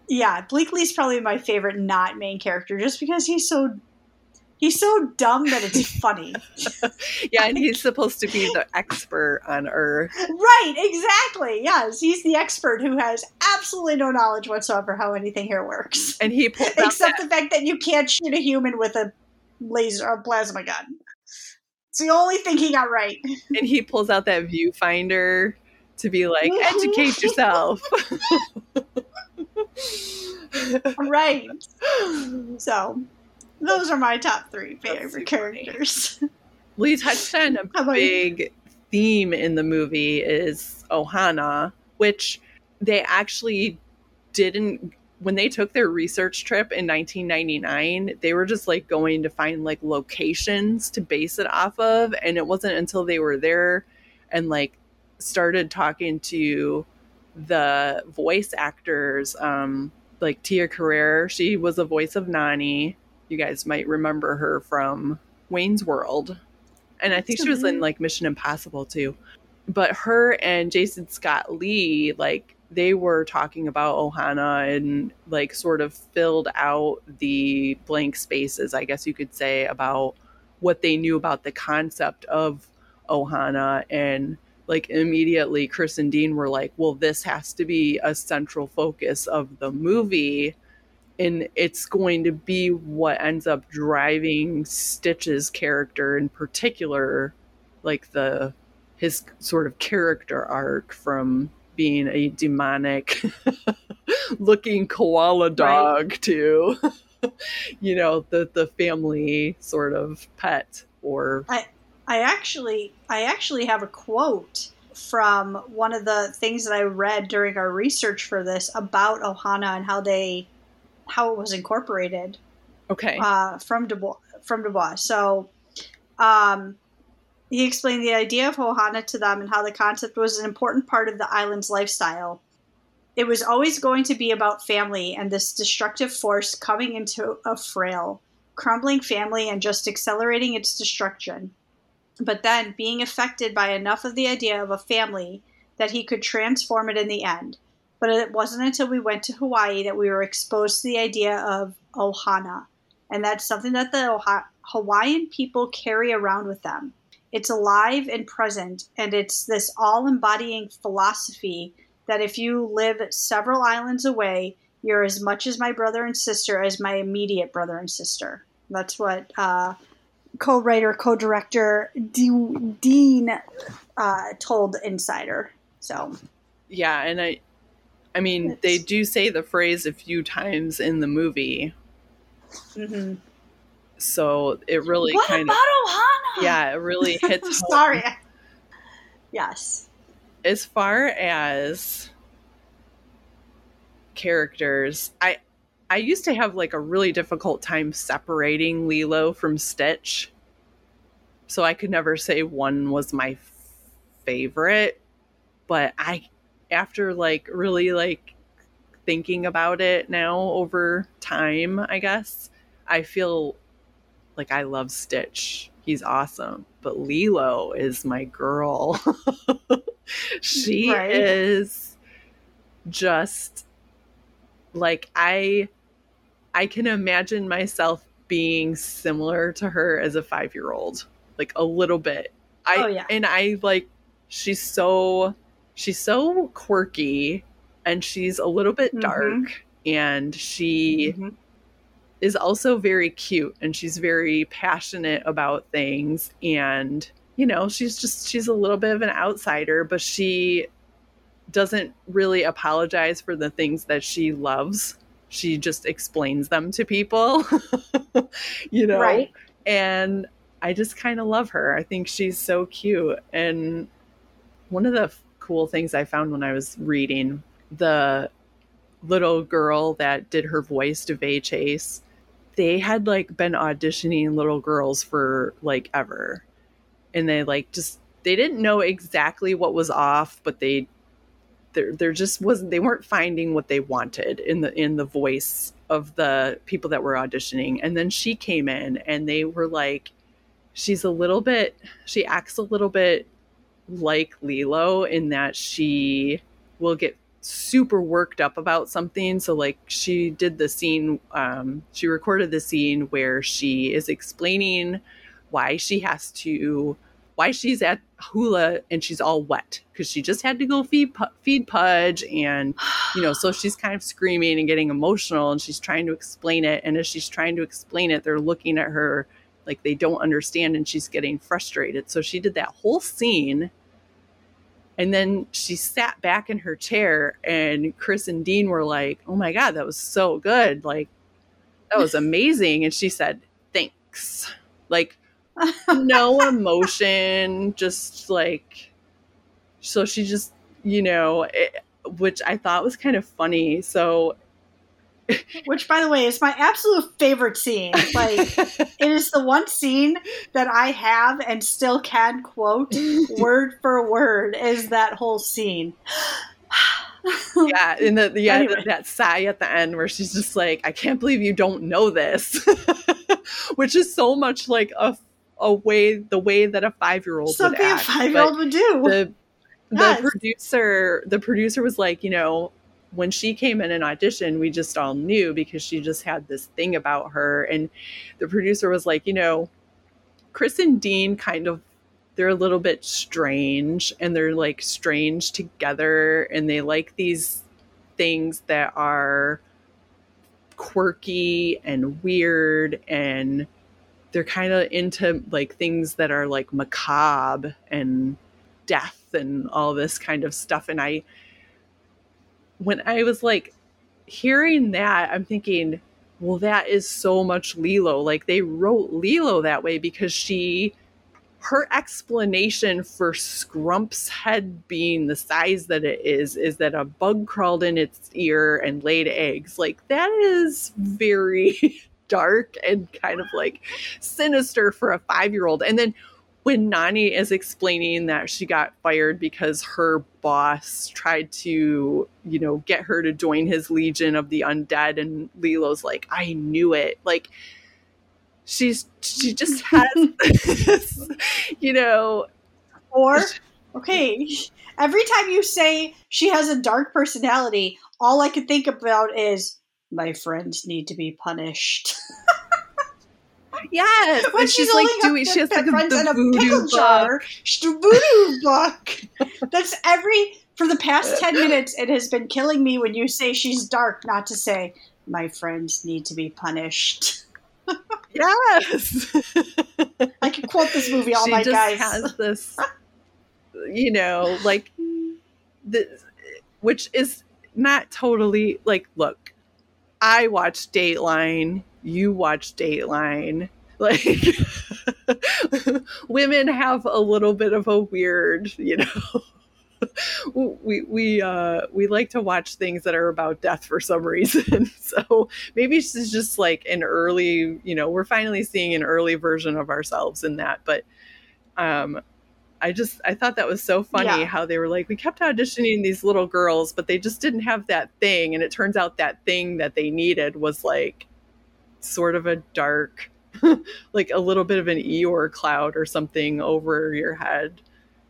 yeah, Pleakley's probably my favorite not main character just because he's so He's so dumb that it's funny. yeah, and he's supposed to be the expert on Earth. Right, exactly. Yes, he's the expert who has absolutely no knowledge whatsoever how anything here works. And he except that- the fact that you can't shoot a human with a laser a plasma gun. It's the only thing he got right. And he pulls out that viewfinder to be like, educate yourself. right. So those are my top three favorite characters. Well, you touched on a big you? theme in the movie is Ohana, which they actually didn't when they took their research trip in 1999 they were just like going to find like locations to base it off of and it wasn't until they were there and like started talking to the voice actors um like Tia Carrere she was the voice of Nani you guys might remember her from Wayne's World. And I think she was in mm-hmm. like Mission Impossible too. But her and Jason Scott Lee, like, they were talking about Ohana and like sort of filled out the blank spaces, I guess you could say, about what they knew about the concept of Ohana. And like immediately, Chris and Dean were like, well, this has to be a central focus of the movie and it's going to be what ends up driving Stitch's character in particular, like the his sort of character arc from being a demonic looking koala dog right. to you know the the family sort of pet or I I actually I actually have a quote from one of the things that I read during our research for this about Ohana and how they how it was incorporated. Okay. Uh, from DeBlois. From DeBlois. So, um, he explained the idea of Ohana to them and how the concept was an important part of the island's lifestyle. It was always going to be about family and this destructive force coming into a frail, crumbling family and just accelerating its destruction. But then being affected by enough of the idea of a family that he could transform it in the end. But it wasn't until we went to Hawaii that we were exposed to the idea of ohana. And that's something that the Hawaiian people carry around with them. It's alive and present, and it's this all embodying philosophy that if you live several islands away, you're as much as my brother and sister as my immediate brother and sister. That's what uh, co-writer, co-director D- Dean uh, told Insider. So, yeah, and I, I mean, it's, they do say the phrase a few times in the movie. Mm-hmm. So it really what kind of Ohana? yeah, it really hits. Sorry. Yes. As far as characters, I I used to have like a really difficult time separating Lilo from Stitch. So I could never say one was my favorite, but I after like really like thinking about it now over time, I guess, I feel like I love Stitch. He's awesome. But Lilo is my girl. she right. is just like I I can imagine myself being similar to her as a 5-year-old. Like a little bit. I oh, yeah. and I like she's so she's so quirky and she's a little bit mm-hmm. dark mm-hmm. and she mm-hmm. is also very cute and she's very passionate about things and you know she's just she's a little bit of an outsider but she doesn't really apologize for the things that she loves she just explains them to people you know right. and i just kind of love her i think she's so cute and one of the cool things I found when I was reading the little girl that did her voice Daveigh Chase. They had like been auditioning little girls for like ever. And they like just they didn't know exactly what was off, but they there there just wasn't they weren't finding what they wanted in the in the voice of the people that were auditioning. And then she came in and they were like she's a little bit she acts a little bit like Lilo in that she will get super worked up about something. So, like, she did the scene, um, she recorded the scene where she is explaining why she has to, why she's at hula and she's all wet because she just had to go feed feed Pudge, and you know, so she's kind of screaming and getting emotional, and she's trying to explain it. And as she's trying to explain it, they're looking at her like they don't understand, and she's getting frustrated. So she did that whole scene and then she sat back in her chair, and Chris and Dean were like, Oh my God, that was so good. Like, that was amazing. And she said, Thanks. Like, no emotion, just like, so she just, you know, it, which I thought was kind of funny. So which by the way is my absolute favorite scene like it is the one scene that i have and still can quote word for word is that whole scene yeah in the yeah anyway. that sigh at the end where she's just like i can't believe you don't know this which is so much like a a way the way that a five-year-old something would act. a five-year-old would do the yes. the producer the producer was like you know when she came in and auditioned, we just all knew because she just had this thing about her. And the producer was like, you know, Chris and Dean kind of they're a little bit strange and they're like strange together. And they like these things that are quirky and weird. And they're kind of into like things that are like macabre and death and all this kind of stuff. And I when I was like hearing that, I'm thinking, well, that is so much Lilo. Like they wrote Lilo that way because she, her explanation for Scrump's head being the size that it is, is that a bug crawled in its ear and laid eggs. Like that is very dark and kind of like sinister for a five year old. And then when Nani is explaining that she got fired because her boss tried to, you know, get her to join his legion of the undead, and Lilo's like, I knew it. Like, she's, she just has this, you know. Or, okay, every time you say she has a dark personality, all I can think about is, my friends need to be punished. Yes, when she's, she's like doing, she has like a, the voodoo jar, voodoo book. That's every for the past ten minutes. It has been killing me when you say she's dark, not to say my friends need to be punished. Yes. I can quote this movie all she night, just guys. has this, you know, like the, which is not totally like. Look, I watch Dateline. You watch Dateline. Like women have a little bit of a weird, you know. we we uh we like to watch things that are about death for some reason so maybe she's just like an early you know we're finally seeing an early version of ourselves in that but um i just i thought that was so funny yeah. how they were like we kept auditioning these little girls but they just didn't have that thing and it turns out that thing that they needed was like sort of a dark like a little bit of an eeyore cloud or something over your head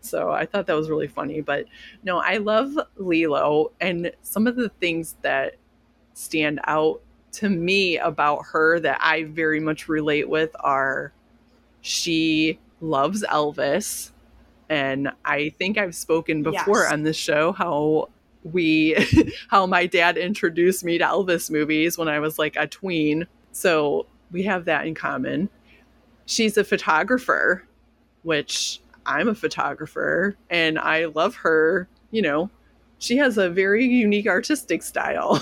so I thought that was really funny. But no, I love Lilo and some of the things that stand out to me about her that I very much relate with are she loves Elvis. And I think I've spoken before yes. on this show how we how my dad introduced me to Elvis movies when I was like a tween. So we have that in common. She's a photographer, which I'm a photographer and I love her, you know, she has a very unique artistic style.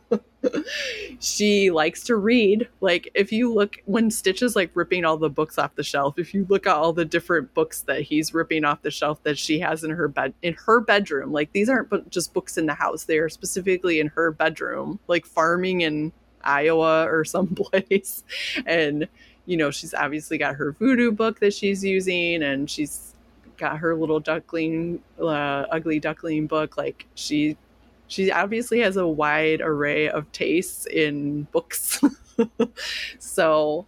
she likes to read. Like if you look when Stitch is like ripping all the books off the shelf, if you look at all the different books that he's ripping off the shelf that she has in her bed in her bedroom, like these aren't just books in the house. They are specifically in her bedroom, like farming in Iowa or someplace. And you know, she's obviously got her voodoo book that she's using and she's got her little duckling, uh, ugly duckling book. Like she, she obviously has a wide array of tastes in books. so,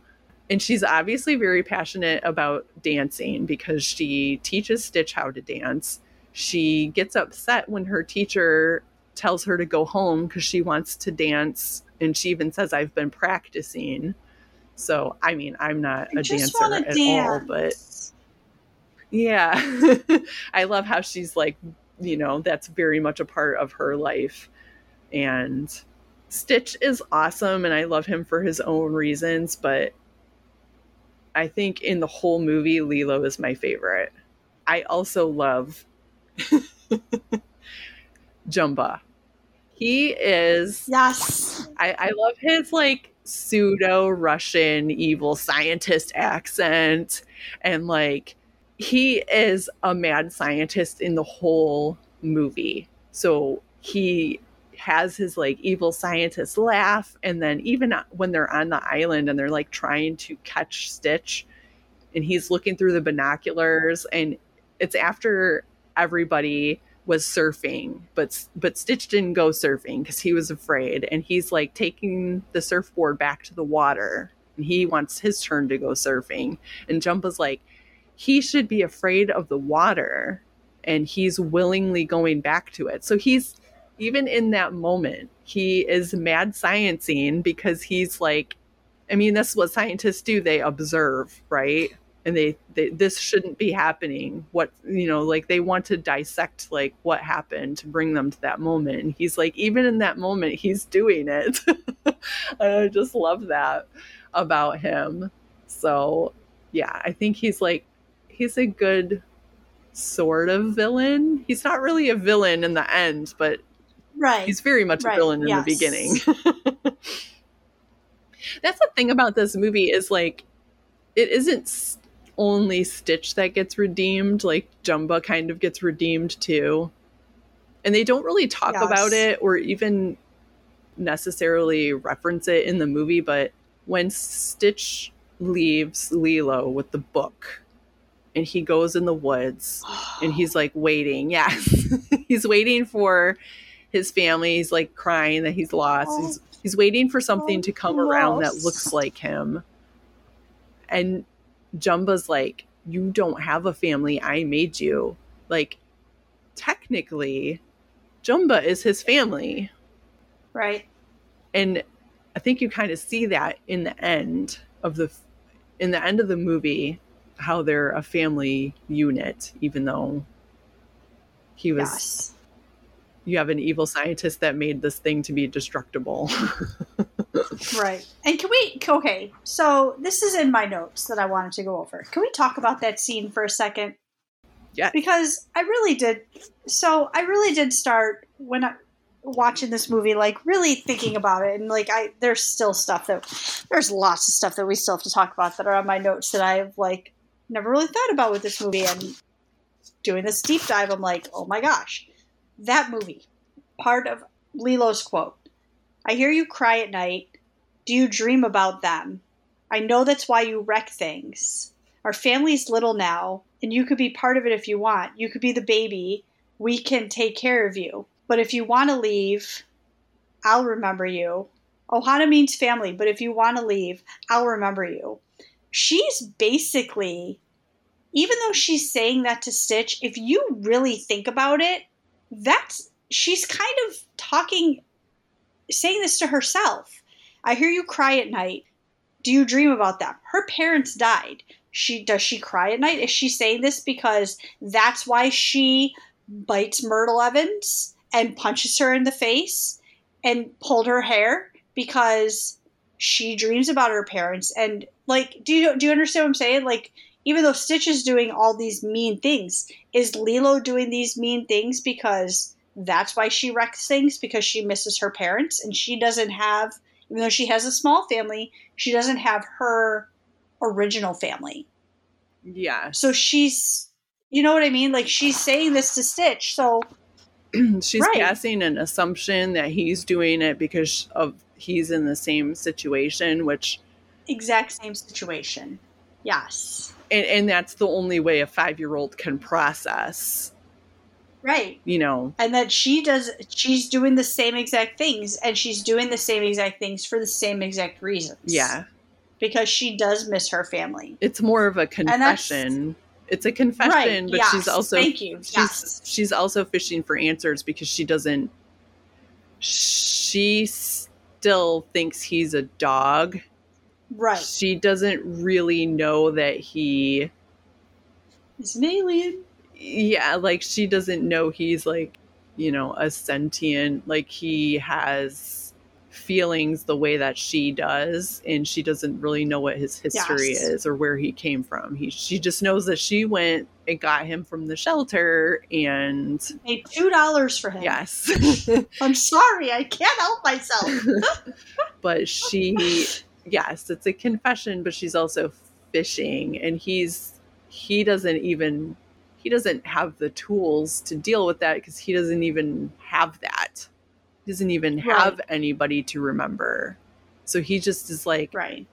and she's obviously very passionate about dancing because she teaches Stitch how to dance. She gets upset when her teacher tells her to go home because she wants to dance. And she even says, I've been practicing. So, I mean, I'm not I a dancer at dance. all, but yeah, I love how she's like, you know, that's very much a part of her life. And Stitch is awesome, and I love him for his own reasons, but I think in the whole movie, Lilo is my favorite. I also love Jumba. He is. Yes. I, I love his like pseudo Russian evil scientist accent. And like, he is a mad scientist in the whole movie. So he has his like evil scientist laugh. And then even when they're on the island and they're like trying to catch Stitch, and he's looking through the binoculars, and it's after everybody was surfing, but but Stitch didn't go surfing because he was afraid, and he's like taking the surfboard back to the water, and he wants his turn to go surfing, and Jumba's like, he should be afraid of the water, and he's willingly going back to it. So he's even in that moment, he is mad sciencing because he's like, I mean, that's what scientists do. They observe, right? And they, they this shouldn't be happening. What you know like they want to dissect like what happened to bring them to that moment. And he's like even in that moment he's doing it. I just love that about him. So yeah i think he's like he's a good sort of villain. He's not really a villain in the end but right. he's very much right. a villain in yes. the beginning. That's the thing about this movie is like it isn't only Stitch that gets redeemed. Like Jumba kind of gets redeemed too. And they don't really talk yes. about it or even necessarily reference it in the movie, but when Stitch leaves Lilo with the book and he goes in the woods and he's like waiting. Yes. he's waiting for his family. He's like crying that he's lost. Oh. He's he's waiting for something oh, to come around that looks like him. And Jumba's like, You don't have a family. I made you. Like, technically, Jumba is his family. Right. And I think you kind of see that in the end of the in the end of the movie how they're a family unit even though he was yes. You have an evil scientist that made this thing to be destructible right. And can we, okay, so this is in my notes that I wanted to go over. Can we talk about that scene for a second? Yeah. Because I really did, so I really did start when I, watching this movie like really thinking about it and like i there's still stuff that there's lots of stuff that we still have to talk about that are on my notes that i've like never really thought about with this movie and doing this deep dive i'm like oh my gosh that movie part of lilo's quote i hear you cry at night. Do you dream about them? I know that's why you wreck things. Our family's little now and you could be part of it if you want. You could be the baby. We can take care of you. But if you want to leave, I'll remember you. Ohana means family, but if you want to leave, I'll remember you. She's basically, even though she's saying that to Stitch, if you really think about it, that's she's kind of talking, saying this to herself. I hear you cry at night. Do you dream about them? Her parents died. She does she cry at night? Is she saying this because that's why she bites Mertle Edmonds? and punches her in the face and pulled her hair because she dreams about her parents and like do you do you understand what I'm saying? Like even though Stitch is doing all these mean things, is Lilo doing these mean things because that's why she wrecks things because she misses her parents and she doesn't have even though she has a small family, she doesn't have her original family. Yeah. So she's you know what I mean? Like she's saying this to Stitch. So she's right. passing an assumption that he's doing it because of he's in the same situation, which exact same situation. Yes. And, and that's the only way a five year old can process. Right. You know. And that she does she's doing the same exact things and she's doing the same exact things for the same exact reasons. Yeah. Because she does miss her family. It's more of a confession it's a confession, right, but yes, she's also thank you. She's yes. she's also fishing for answers because she doesn't. She still thinks he's a dog. Right. She doesn't really know that he is an alien. Yeah, like she doesn't know he's like, you know, a sentient. Like he has feelings the way that she does and she doesn't really know what his history yes. is or where he came from he she just knows that she went and got him from the shelter and paid two dollars for him yes i'm sorry i can't help myself but she yes it's a confession but she's also fishing and he's he doesn't even he doesn't have the tools to deal with that because he doesn't even have that He doesn't even have right. anybody to remember. So he just is like, right.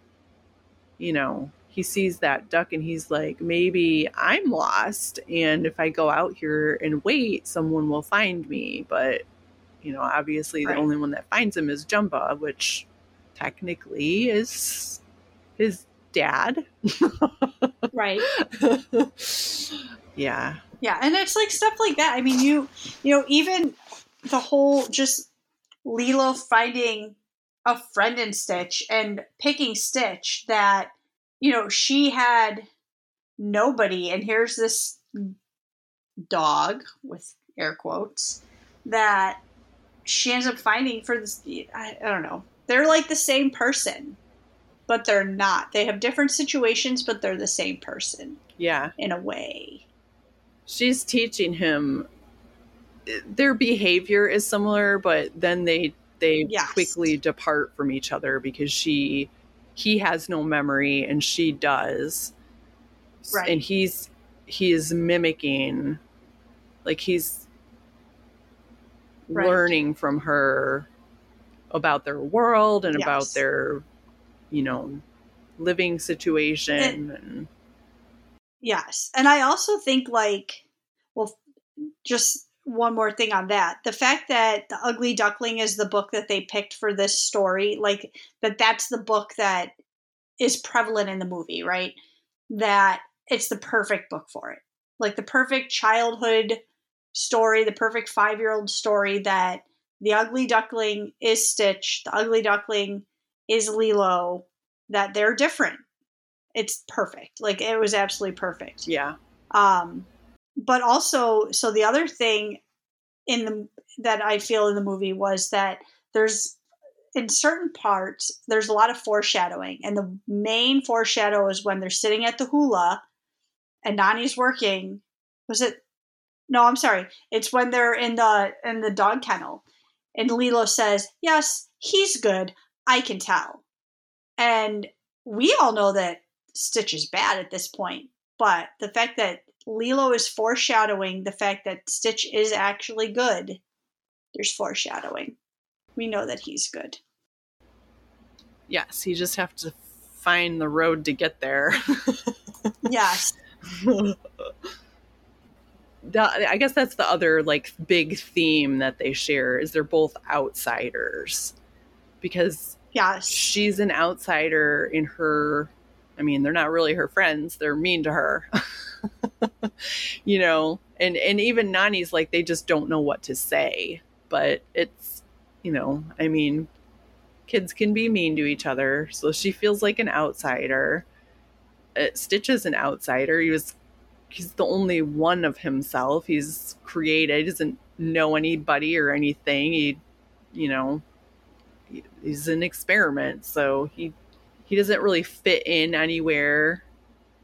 You know, he sees that duck and he's like, maybe I'm lost. And if I go out here and wait, someone will find me. But, you know, obviously right. the only one that finds him is Jumba, which technically is his dad. right. yeah. Yeah. And it's like stuff like that. I mean, you, you know, even the whole just Lilo finding a friend in Stitch and picking Stitch that, you know, she had nobody, and here's this dog with air quotes that she ends up finding for this. I, I don't know. They're like the same person, but they're not. They have different situations, but they're the same person. Yeah. In a way. She's teaching him their behavior is similar, but then they they yes. quickly depart from each other because she he has no memory and she does. Right. And he's he is mimicking like he's right. learning from her about their world and yes. about their you know living situation and yes and i also think like well just one more thing on that. The fact that The Ugly Duckling is the book that they picked for this story, like that that's the book that is prevalent in the movie, right? That it's the perfect book for it. Like the perfect childhood story, the perfect 5-year-old story that The Ugly Duckling is Stitch, The Ugly Duckling is Lilo, that they're different. It's perfect. Like it was absolutely perfect. Yeah. Um but also so the other thing in the that I feel in the movie was that there's in certain parts, there's a lot of foreshadowing, and the main foreshadow is when they're sitting at the hula, and Nani's working. Was it? No, I'm sorry. It's when they're in the in the dog kennel, and Lilo says, "Yes, he's good. I can tell." And we all know that Stitch is bad at this point, but the fact that Lilo is foreshadowing the fact that Stitch is actually good, there's foreshadowing. We know that he's good. Yes, you just have to find the road to get there. yes. I guess that's the other like big theme that they share is they're both outsiders because yes. she's an outsider in her I mean, they're not really her friends. They're mean to her. you know, and and even Nani's like they just don't know what to say. But it's, you know, I mean, kids can be mean to each other, so she feels like an outsider. Uh, Stitch is an outsider. He was he's the only one of himself. He's created. He doesn't know anybody or anything. He, you know, he's an experiment. So he he doesn't really fit in anywhere.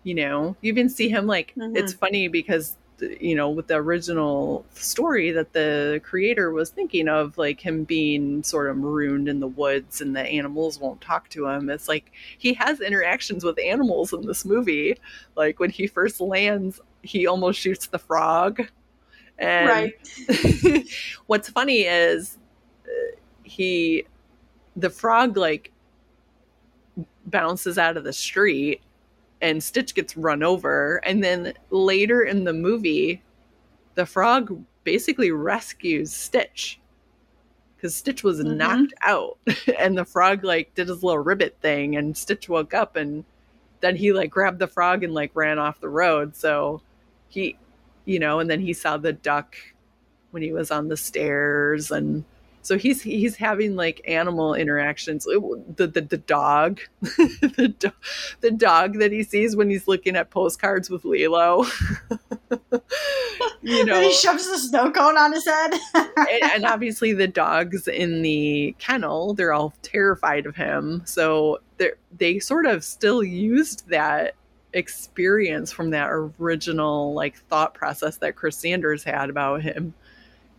You know, you even see him like mm-hmm. it's funny because you know with the original story that the creator was thinking of like him being sort of marooned in the woods and the animals won't talk to him it's like he has interactions with animals in this movie like when he first lands he almost shoots the frog and right. what's funny is uh, he the frog like bounces out of the street and Stitch gets run over. And then later in the movie, the frog basically rescues Stitch because Stitch was mm-hmm. knocked out. and the frog like did his little ribbit thing and Stitch woke up and then he like grabbed the frog and like ran off the road. So he, you know, and then he saw the duck when he was on the stairs and so he's he's having like animal interactions. The the, the dog, the, do- the dog that he sees when he's looking at postcards with Lilo. you know, he shoves the snow cone on his head. and, and obviously, the dogs in the kennel, they're all terrified of him. So they they sort of still used that experience from that original like thought process that Chris Sanders had about him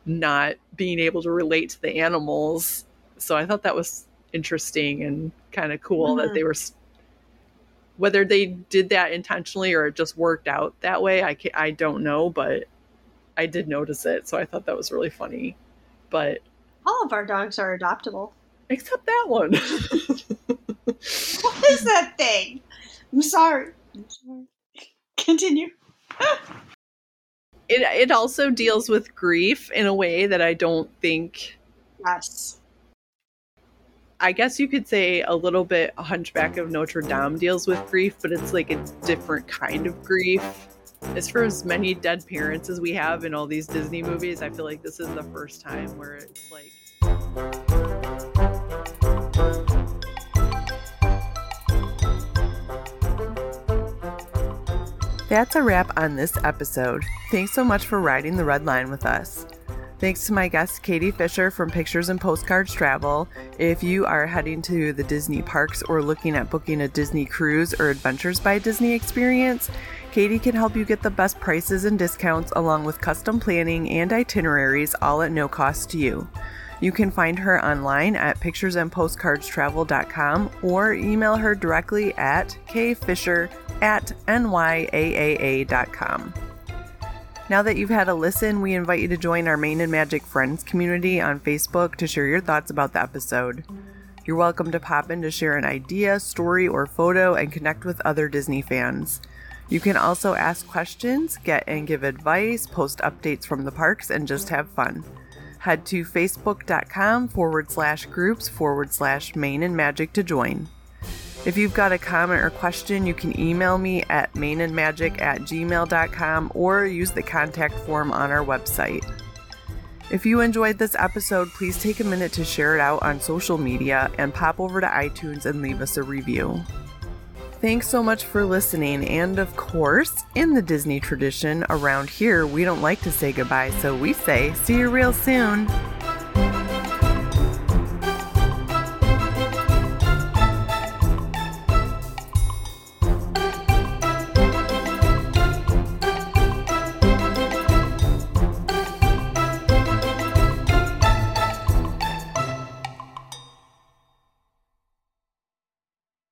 not being able to relate to the animals. So I thought that was interesting and kind of cool mm-hmm. that they were whether they did that intentionally or it just worked out that way I can, I don't know but I did notice it so I thought that was really funny but all of our dogs are adoptable except that one what is that thing I'm sorry, I'm sorry. continue it it also deals with grief in a way that I don't think. Yes. I guess you could say a little bit a Hunchback of Notre Dame deals with grief, but it's like a different kind of grief. As for as many dead parents as we have in all these Disney movies, I feel like this is the first time where it's like. That's a wrap on this episode. Thanks so much for riding the red line with us. Thanks to my guest Katie Fisher from Pictures and Postcards Travel. If you are heading to the Disney parks or looking at booking a Disney cruise or Adventures by Disney experience, Katie can help you get the best prices and discounts along with custom planning and itineraries all at no cost to you. You can find her online at picturesandpostcardstravel.com or email her directly at kfisher at nyaaa.com. Now that you've had a listen, we invite you to join our Main and Magic Friends community on Facebook to share your thoughts about the episode. You're welcome to pop in to share an idea, story, or photo and connect with other Disney fans. You can also ask questions, get and give advice, post updates from the parks, and just have fun. Head to facebook.com forward slash groups forward slash main and magic to join. If you've got a comment or question, you can email me at mainandmagic at gmail.com or use the contact form on our website. If you enjoyed this episode, please take a minute to share it out on social media and pop over to iTunes and leave us a review. Thanks so much for listening, and of course, in the Disney tradition, around here we don't like to say goodbye, so we say, see you real soon.